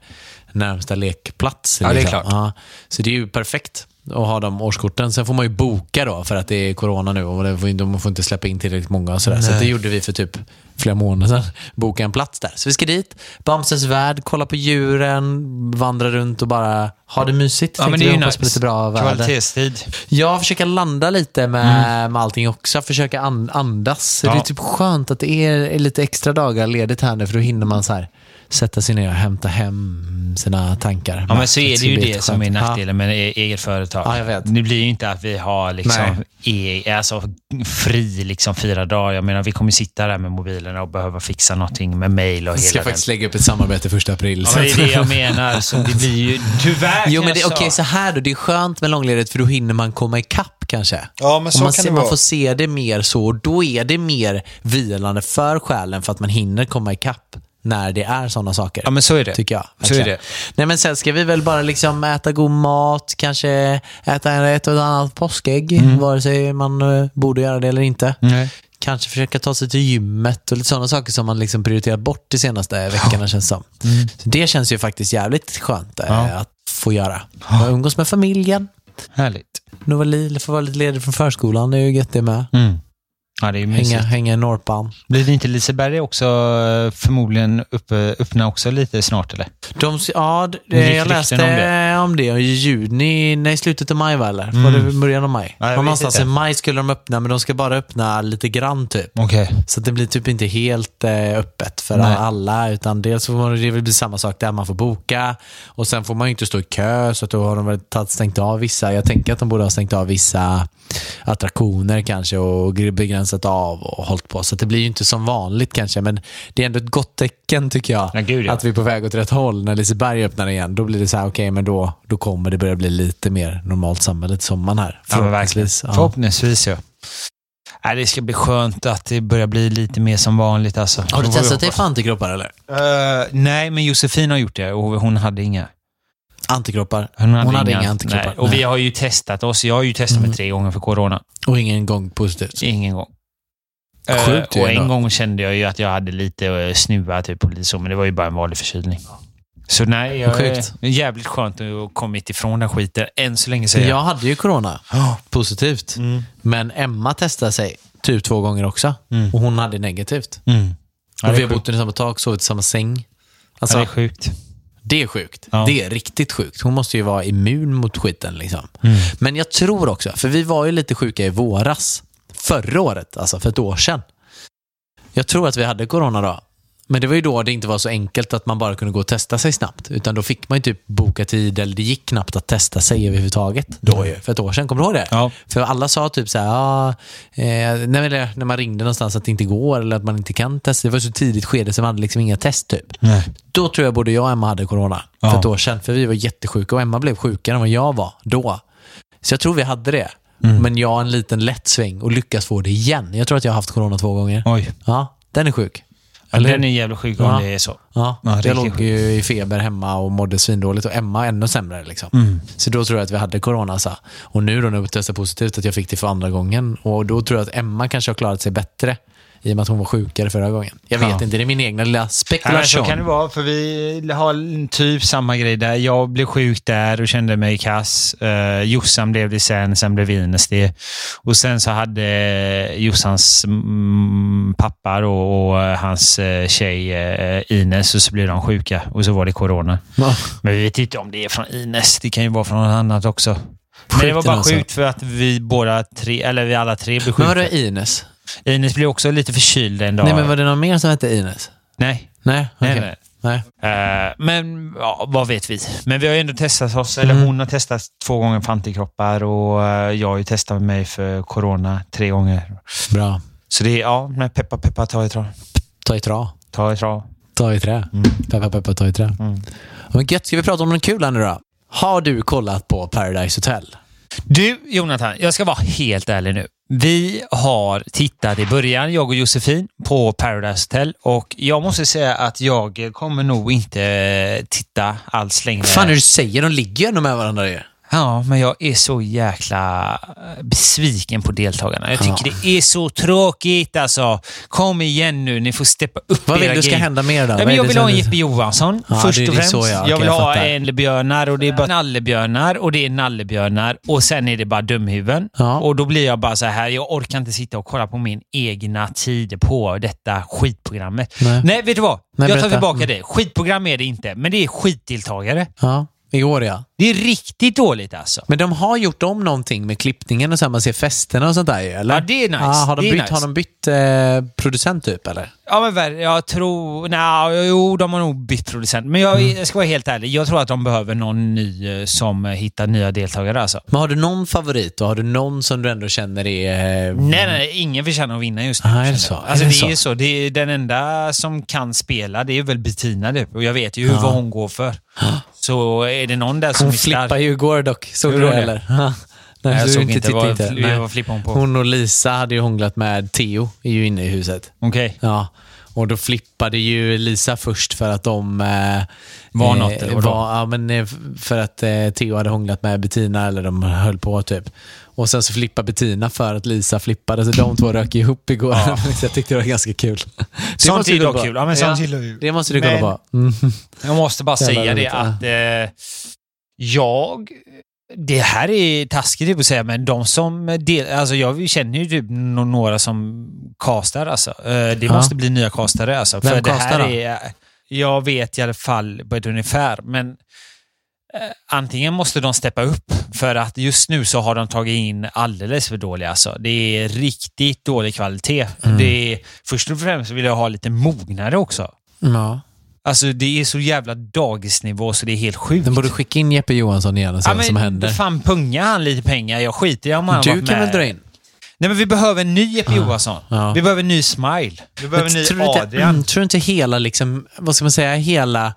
närmsta lekplats. Ja, det är liksom. klart. Ja, så det är ju perfekt att ha de årskorten. Sen får man ju boka då för att det är corona nu och de får inte släppa in tillräckligt många och sådär. Så det gjorde vi för typ flera månader sedan. Boka en plats där. Så vi ska dit, Bamses värld, kolla på djuren, vandra runt och bara ha det mysigt. Ja, men det är ju nice. lite bra. Kvalitetstid. Ja, försöka landa lite med, med allting också. Försöka an, andas. Ja. Det är typ skönt att det är lite extra dagar ledigt här nu, för då hinner man så här sätta sig ner och hämta hem sina tankar. Ja, men så är det ju det som är nackdelen med e- eget företag. Ja, jag vet. Det blir ju inte att vi har liksom e, alltså, fri liksom fyra dagar. Jag menar, vi kommer sitta där med mobilerna och behöva fixa någonting med mail och ska hela den. faktiskt lägga upp ett samarbete första april. Ja, det är det jag menar. Så det blir ju tyvärr Jo, men det, jag okej, säga. så här då. Det är skönt med långledigt för då hinner man komma ikapp kanske. Ja, men så man, kan det man vara. får se det mer så. och Då är det mer vilande för själen för att man hinner komma ikapp när det är sådana saker. Ja, men så är det. Tycker jag. Så är det. Nej, men sen ska vi väl bara liksom äta god mat, kanske äta ett och annat påskägg, Mm. vare sig man eh, borde göra det eller inte. Nej. Kanske försöka ta sig till gymmet och lite sådana saker som man liksom prioriterat bort de senaste veckorna känns som. Så det känns ju faktiskt jävligt skönt eh, Mm. Ja. att få göra. Och umgås med familjen. Härligt. Novali får vara lite ledig från förskolan, det är ju gött det med. Mm. Ja, det är. Hänga, hänga i Norpan. Blir det inte Liseberg också eh, förmodligen uppe, öppna också lite snart eller? De, ja, Det jag läste om om det. det. i juni, nej slutet av maj va eller? Mm. Var det början av maj? Ja, någonstans i maj skulle de öppna, men de ska bara öppna lite grann typ. Okej. Så det blir typ inte helt eh, öppet för Nej. alla, utan dels får man, det väl bli samma sak där, man får boka och sen får man ju inte stå i kö, så att då har de väl stängt av vissa. Jag tänker att de borde ha stängt av vissa attraktioner kanske och begränsat av och hållit på. Så det blir ju inte som vanligt kanske, men det är ändå ett gott tecken tycker jag. Ja, gud, ja. Att vi är på väg åt rätt håll. När Liseberg öppnar igen, då blir det så här, okej, men då, då kommer det börja bli lite mer normalt samhälle till sommaren här. Förhoppningsvis. Ja. Förhoppningsvis ja. Nej, det ska bli skönt att det börjar bli lite mer som vanligt alltså. Har du testat dig för antikroppar eller? Eh, nej, men Josefin har gjort det och hon hade inga. Antikroppar? Hon hade, Hon hade inga antikroppar. Nej. Och vi har ju testat oss. Jag har ju testat mig tre gånger för corona. Och ingen gång positivt. Ingen gång. Sjukt Eh, ju och en gång kände jag ju att jag hade lite uh, snuva typ och lite så, men det var ju bara en vanlig förkylning. Så nej, jag Sjukt. är jävligt skönt att ha kommit ifrån den skiten. Än så länge säger Jag jag. hade ju corona, positivt. Mm. Men Emma testade sig typ två gånger också. Mm. Och hon hade negativt. Mm. Ja, och vi har sjukt. bott i samma tak, sovit i samma säng. Ja, Alltså, det är sjukt. Det är sjukt. Ja. Det är riktigt sjukt. Hon måste ju vara immun mot skiten. Liksom. Mm. Men jag tror också, för vi var ju lite sjuka i våras. Förra året, alltså för ett år sedan. Jag tror att vi hade corona då. Men det var ju då det inte var så enkelt att man bara kunde gå och testa sig snabbt. Utan då fick man ju typ boka tid, eller det gick knappt att testa sig överhuvudtaget. Då ju, för ett år sedan. Kommer du ihåg det? Ja. För alla sa typ så här, ja, eh, när man ringde någonstans att det inte går eller att man inte kan testa. Det var så tidigt skede så man hade liksom inga test typ. Nej. Då tror jag både jag och Emma hade corona Ja. för ett år sedan. För vi var jättesjuka och Emma blev sjukare än vad jag var då. Så jag tror vi hade det. Mm. Men jag en liten lätt sväng och lyckas få det igen. Jag tror att jag har haft corona två gånger. Oj. Ja, den är sjuk. Eller den är jävligt sjuk om Ja. det är så. Ja, Ja, jag låg ju i feber hemma och mådde svindåligt och Emma ännu sämre. Liksom. Mm. Så då tror jag att vi hade corona. Så. Och nu då när jag testade positivt att jag fick det för andra gången. Och då tror jag att Emma kanske har klarat sig bättre i och med att hon var sjukare förra gången. Jag vet Ja. inte, det är min egna lilla Ja, men så spekulation. kan det vara, för vi har typ samma grej där. Jag blev sjuk där och kände mig kass. Uh, Jossan blev det sen, sen blev Ines det. Och sen så hade Jossans mm, pappa då och hans eh, tjej eh, Ines och så blev de sjuka och så var det corona. Ja. Men vi vet inte om det är från Ines. Det kan ju vara från något annat också. Men det var bara alltså. sjukt för att vi båda tre, eller vi alla tre blev Men sjuka. vadå Ines? Ines blev också lite förkyld en dag. Nej, men var det någon mer som hette Ines? Nej. Nej, Nej, okej. nej. nej. Eh, men ja, vad vet vi? Men vi har ju ändå testat oss, eller Mm. hon har testat två gånger för antikroppar och eh, jag har ju testat mig för corona tre gånger. Bra. Så det är, ja, men peppa peppa ta i trä. Ta i tra. Ta i trä. Ta i trä. Peppa peppa ta i trä. Mm. Men gött, ska vi prata om något kul här nu då? Har du kollat på Paradise Hotel? Du, Jonathan, jag ska vara helt ärlig nu. Vi har tittat i början, jag och Josefin, på Paradise Hotel och jag måste säga att jag kommer nog inte titta alls längre. Fan är det du säger? De ligger ju ändå med varandra ju. Ja, men jag är så jäkla eh, besviken på deltagarna. Jag tycker Ja. det är så tråkigt alltså. Kom igen nu, ni får steppa upp Vad vill du ska game. hända mer då? Nej, men jag vill ha en Jeppe Johansson Ja, först och främst. så, ja. jag vill jag ha ällebjörnar och det är bara nallebjörnar och det är nallebjörnar och sen är det bara dumhuvuden. Och då blir jag bara så här, jag orkar inte sitta och kolla på min egna tid på detta skitprogrammet. Nej. Nej, vet du vad? Nej, jag tar berätta. tillbaka Mm. det. Skitprogram är det inte, men det är skitdeltagare. Ja, igår ja. Det är riktigt dåligt alltså. Men de har gjort om någonting med klippningen och så här, man ser festerna och sånt där eller? Ja, det är nice. Ja, har, de bytt, nice. har de bytt eh, producent typ, eller? Ja, men väl, jag tror... Nej, jo, de har nog bytt producent. Men jag, Mm. jag ska vara helt ärlig. Jag tror att de behöver någon ny eh, som hittar nya deltagare alltså. Men har du någon favorit och har du någon som du ändå känner är... eh, Nej, nej, ingen förtjänar att vinna just nu. Ah, är det så? Alltså, Är det, det så? är så. Det är den enda som kan spela, det är väl Bettina typ. Och jag vet ju Ja. vad hon går för. Så är det någon där som Hon flippade ju igår dock. Såg du det eller? Nej, jag så såg inte. Vad, inte. Nej. vad flippade hon på? Hon och Lisa hade ju hånglat med Theo, är ju inne i huset. Okej. Ja, och då flippade ju Lisa först för att de... Eh, Var något, var, Ja, men eh, för att eh, Theo hade hånglat med Bettina, eller de höll på typ. Och sen så flippade Bettina för att Lisa flippade, så de två rök ihop igår. Ja. jag tyckte det var ganska kul. Sånt dock på. kul. Ja, men sånt gillar vi. Det måste du kolla på. Mm. Jag måste bara säga det att eh, jag... Det här är taskigt typ att säga, men de som del, alltså Jag känner ju typ några som castar alltså. Eh, det Ja. måste bli nya castare alltså. Vem för det här är, Jag vet i alla fall på ett ungefär, men antingen måste de steppa upp för att just nu så har de tagit in alldeles för dåliga. Alltså. Det är riktigt dålig kvalitet. Mm. Det är, först och främst vill jag ha lite mognare också. Ja. Alltså det är så jävla dagisnivå så det är helt sjukt. Den borde skicka in Jeppe Johansson igen och se ja, vad som händer. fan punga han lite pengar. Jag skiter i om han Du varit kan med. väl dra in? Nej men vi behöver en ny Jeppe Johansson. Ja. Vi behöver en ny Smile. Vi behöver en Men ny tror du inte, Adrian. mm, tror du inte hela, liksom, vad ska man säga, hela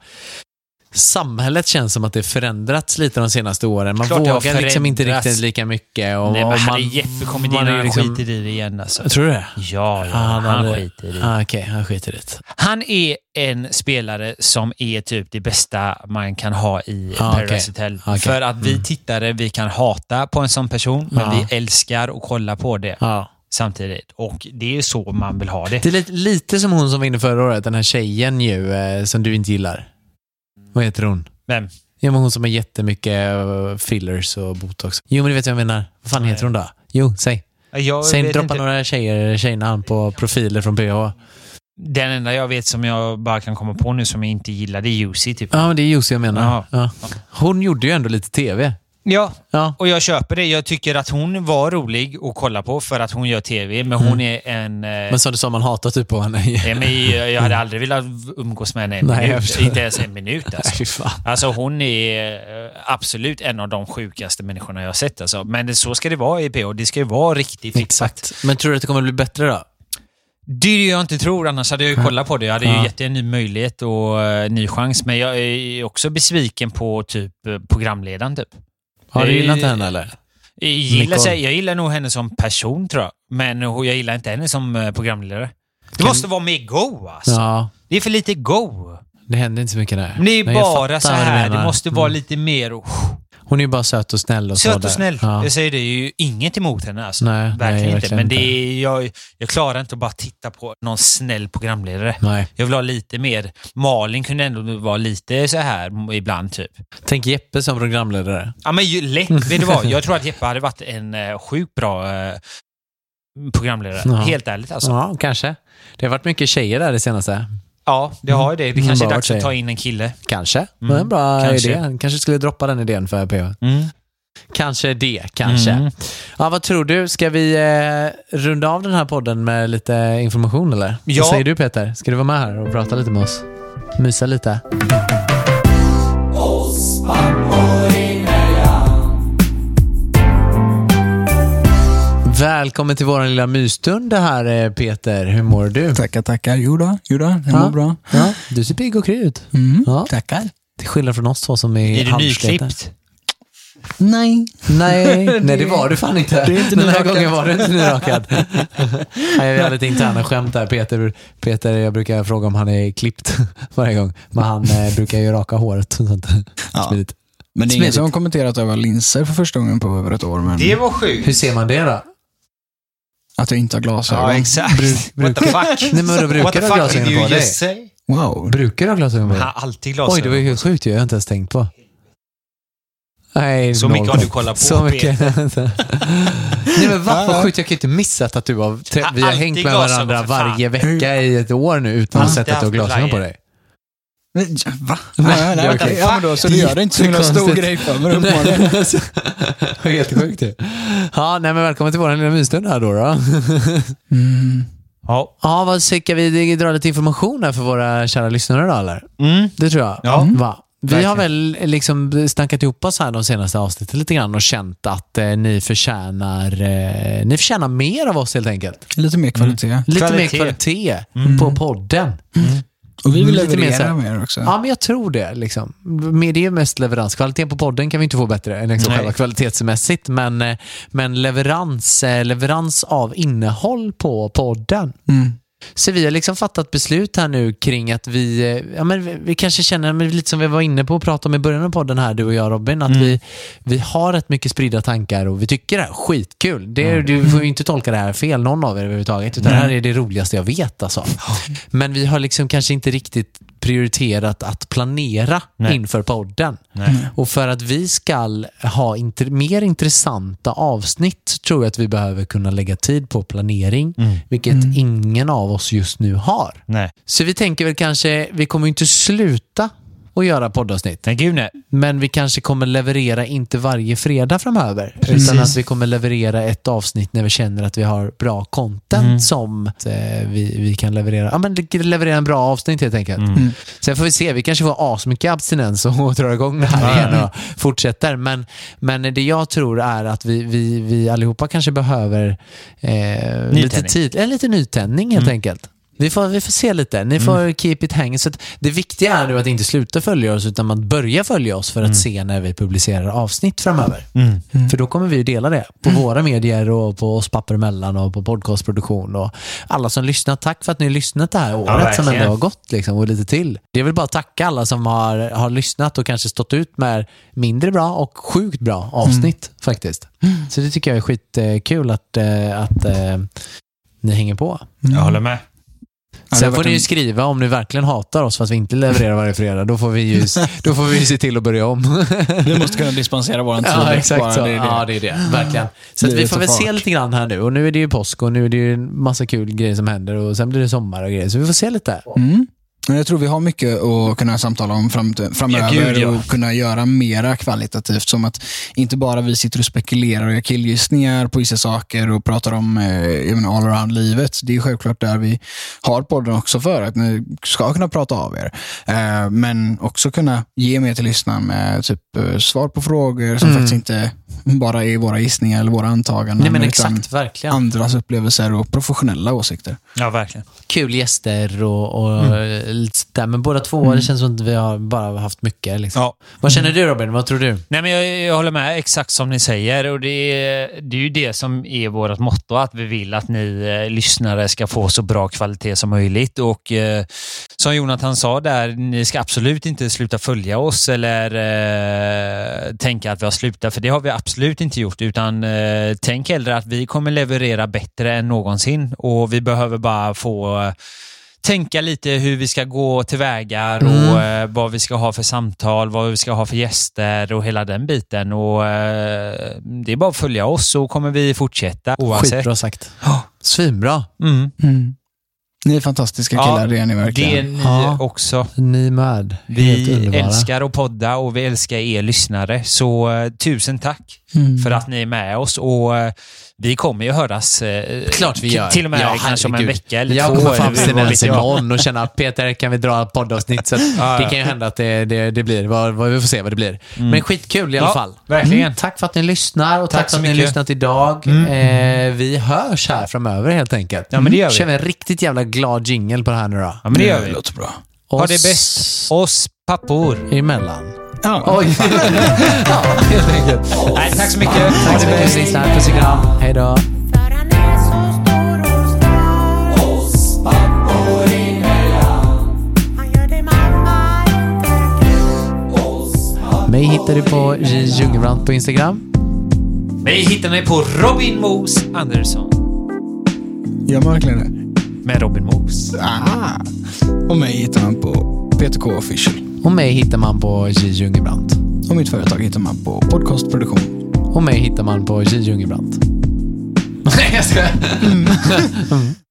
samhället känns som att det förändrats lite de senaste åren. Man Klart vågar liksom inte riktigt lika mycket. Och, Nej och men man, hade Jeppe in man och han liksom- skiter i det igen alltså. Tror du det? Ja, ja Ah, han, hade- skiter i det. Ah, Okej, han skiter i det. Han är en spelare som är typ det bästa man kan ha i Ah, Paradise okej. Hotel. Okej. För att vi tittare, vi kan hata på en sån person, men Ja. vi älskar att kolla på det Ja. samtidigt. Och det är så man vill ha det. Det är lite, lite som hon som var inne förra året, den här tjejen ju, eh, som du inte gillar. Vad heter hon? Vem? Ja, men hon som har jättemycket eh, fillers och botox. Jo, men du vet vad jag menar. Vad fan heter hon då? Jo, säg. Jag Säg, droppa inte. några tjejer, tjejnamn på profiler från PH. Den enda jag vet som jag bara kan komma på nu som jag inte gillar, det är Jussi typ. Ja, men det är Jussi jag menar. Ja. Hon gjorde ju ändå lite tv. Ja, Ja. och jag köper det. Jag tycker att hon var rolig att kolla på för att hon gör tv, men hon är en... eh, Men som du sa, man hatar typ på henne. Ja, men jag hade aldrig velat umgås med henne en Nej, minut. Inte ens en minut alltså. Alltså hon är eh, absolut en av de sjukaste människorna jag har sett. Alltså. Men så ska det vara i PH. Det ska ju vara riktigt fixat. Exakt. Men tror du att det kommer bli bättre då? Det är det jag inte tror, annars hade jag ju kollat på det. Jag hade ju Ja. gett en ny möjlighet och eh, ny chans. Men jag är också besviken på typ eh, programledaren. Typ. Har du Eh, gillat henne eller? Jag gillar, sig, jag gillar nog henne som person tror jag. Men jag gillar inte henne som eh, programledare. Det måste vara mer go alltså. Ja, Det är för lite go. det händer inte så mycket där. Men det är Nej, bara så här. Det måste vara Mm. lite mer oh, Hon är ju bara söt och snäll och söt där. och snäll. Ja. Jag säger det, är ju inget emot henne alltså. Nej, verkligen nej, inte. verkligen Men det inte. är, jag, jag klarar inte att bara titta på någon snäll programledare. Nej. Jag vill ha lite mer. Malin kunde ändå vara lite så här ibland typ. Tänk Jeppe som programledare. Ja men ju, lätt, vet du vad? Jag tror att Jeppe hade varit en uh, sjukt bra eh, programledare. Ja. Helt ärligt alltså. Ja, kanske. Det har varit mycket tjejer där det senaste. Ja, det har ju det. Det Mm, kanske är bara dags att ta in en kille. Kanske. Mm, är en bra kanske. idé. Kanske skulle droppa den idén för PH. Mm. Kanske det, kanske. Mm. Ja, vad tror du? Ska vi eh, runda av den här podden med lite information eller? Ja. Vad säger du Peter? Ska du vara med här och prata lite med oss? Mysa lite? Välkommen till vår lilla mysstund här eh, Peter. Hur mår du? Tackar, tackar. Jo då, jo då, det Ja. mår bra. Ja, du ser pigg och kry ut. Mm. Ja. Tackar. Till skillnad från oss två som är Är du nyklippt? Nej. Nej, nej det var du fan inte. Det är inte Den här gången var du inte nyrakad. Nej, vi har lite interna skämt där. Peter, Peter, jag brukar fråga om han är klippt varje gång. Men han eh, brukar ju raka håret. och Sånt. Ja. Smidigt. Men det är ingen Smidigt. som har kommenterat att jag har linser för första gången på över ett år. Men Det var sjukt. Hur ser man det då? Att jag inte har glasögon. Ja, exakt. What the fuck? Nej, men då brukar What the du ha fuck did glasögon you på dig? just say? Wow. Brukar du ha glasögon på dig? har alltid glasögon. Oj, det var ju helt sjukt ju. Jag har inte ens tänkt på. Nej, Så noll mycket har du koll. kollat på, Så mycket. Nej men vad vad Ja. sjukt, jag kan ju inte missat att du har, trä- vi har alltid hängt med glasögon, varandra för fan. varje vecka i ett år nu utan att sett att du har glasögon på dig. Va? Nej, Nej, nej, okej. Ja, men då, så du gör det inte så himla stor grej för mig uppenbarligen. Helt sjukt ju. Ja, nej men välkommen till vår lilla mysstund här då. då. Mm. Ja. Ja, vad ska vi dra lite information här för våra kära lyssnare då eller? Mm. Det tror jag. Ja. Va? Vi Verkligen. har väl liksom snackat ihop oss här de senaste avsnitten lite grann och känt att eh, ni, förtjänar, eh, ni förtjänar mer av oss helt enkelt. Lite mer kvalitet. Lite Kvalitet. mer kvalitet på podden. Och vi vill Lite mer så här- mer också. Ja, men jag tror det. Liksom. Men Det är mest leverans. Kvaliteten på podden kan vi inte få bättre än liksom Nej. själva kvalitetsmässigt. Men, eh, men leverans, eh, leverans av innehåll på podden. Mm. Så vi har liksom fattat beslut här nu kring att vi, eh, ja men vi, vi kanske känner, men lite som vi var inne på att prata om i början av podden här, du och jag Robin, att vi, vi har rätt mycket spridda tankar och vi tycker det här är skitkul. Det, Du får ju inte tolka det här fel, någon av er överhuvudtaget, utan det här är det roligaste jag vet alltså. Men vi har liksom kanske inte riktigt prioriterat att planera Nej. inför podden. Nej. Och för att vi ska ha int- mer intressanta avsnitt tror jag att vi behöver kunna lägga tid på planering, vilket ingen av oss just nu har. Nej. Så vi tänker väl kanske, vi kommer inte sluta att göra poddavsnitt, Nej, gud nej. men vi kanske kommer leverera inte varje fredag framöver, utan att vi kommer leverera ett avsnitt när vi känner att vi har bra content som eh, vi, vi kan leverera. Ja, men leverera en bra avsnitt helt enkelt. Mm. Sen får vi se, vi kanske får asmycket abstinens och, och drar igång det här igen och fortsätter. Men, men det jag tror är att vi, vi, vi allihopa kanske behöver eh, lite tid, en lite nytändning helt enkelt. Vi får, vi får se lite. Ni får keep it hanging. Så att det viktiga är nu att inte sluta följa oss utan att börja följa oss för att se när vi publicerar avsnitt framöver. För då kommer vi ju dela det på våra medier och på oss papper emellan och på podcastproduktion och alla som lyssnar. Tack för att ni har lyssnat det här året som verkligen. ändå har gått liksom, och lite till. Det vill bara tacka alla som har, har lyssnat och kanske stått ut med mindre bra och sjukt bra avsnitt faktiskt. Så det tycker jag är skitkul att, eh, att eh, ni hänger på. Jag håller med. Ja, Sen får ni ju en- skriva om ni verkligen hatar oss fast vi inte levererar varje fredag. Då får vi ju, då får vi se till att börja om. Vi måste kunna dispensera våran tid. Ja, exakt så. det är det. Ja, det är det. Verkligen. Så vi får väl se fart. lite grann här nu. Och nu är det ju påsk och nu är det ju en massa kul grejer som händer och sen blir det sommar och grejer. Så vi får se lite. Mm. Men jag tror vi har mycket att kunna samtala om fram, framöver Ja, gud, ja. och kunna göra mera kvalitativt. Som att inte bara vi sitter och spekulerar och gör killgissningar på vissa saker och pratar om eh, menar, all around livet. Det är självklart där vi har podden också för att ni ska kunna prata av er. Eh, men också kunna ge mer till lyssnaren med typ, eh, svar på frågor som faktiskt inte bara är våra gissningar eller våra antaganden. Nej men utan exakt, verkligen. andras upplevelser och professionella åsikter. Ja, verkligen. Kul gäster och, och lite sådär. Men båda två, det känns som att vi har bara haft mycket. Liksom. Ja. Vad känner du Robin? Vad tror du? Nej, men jag, jag håller med exakt som ni säger och det är, det är ju det som är vårt motto, att vi vill att ni eh, lyssnare ska få så bra kvalitet som möjligt och eh, som Jonathan sa där, ni ska absolut inte sluta följa oss eller eh, tänka att vi har slutat, för det har vi absolut inte gjort, utan eh, tänk hellre att vi kommer leverera bättre än någonsin och vi behöver bara få eh, tänka lite hur vi ska gå tillvägar och eh, vad vi ska ha för samtal, vad vi ska ha för gäster och hela den biten. Och, eh, det är bara att följa oss så kommer vi fortsätta oavsett. Skitbra sagt. Ja. Svinbra. Mm. Mm. Ni är fantastiska killar, det är ni det är verkligen. ni Ja. också. Ni med. Vi älskar att podda och vi älskar er lyssnare. Så eh, tusen tack Mm. för att ni är med oss. Och eh, vi kommer ju höras eh, Klart vi gör. till och med Ja, kanske om en vecka eller jag två. kommer få abstinens jag. imorgon och känna att Peter, kan vi dra ett poddavsnitt? Så det kan ju hända att det, det, det blir. Vad, vad, vi får se vad det blir. Men skitkul i alla Ja, fall. verkligen. Tack för att ni lyssnar och tack, Tack för att ni har lyssnat idag. Eh, vi hörs här framöver helt enkelt. Ja, men det gör vi. Kör vi en riktigt jävla glad jingle på det här nu då. Ja, men det gör vi. låter bra. Ha det bäst. Oss pappor. Emellan. Ja. Oj. ja, helt enkelt. Nej, tack så mycket. Tack så mycket. Vi ses där. Puss och kram. Hej då. Och Mig hittar du på J. Jungebrant på Instagram. Mig hittar ni på Robin Mos Andersson. Gör man verkligen det? Med Robin Mos. Ah. Och mig hittar man på PTK Official. Och mig hittar man på J. Jungebrant. Och mitt företag hittar man på Podcastproduktion. Och mig hittar man på J. Jungebrant. Nej, jag skojar.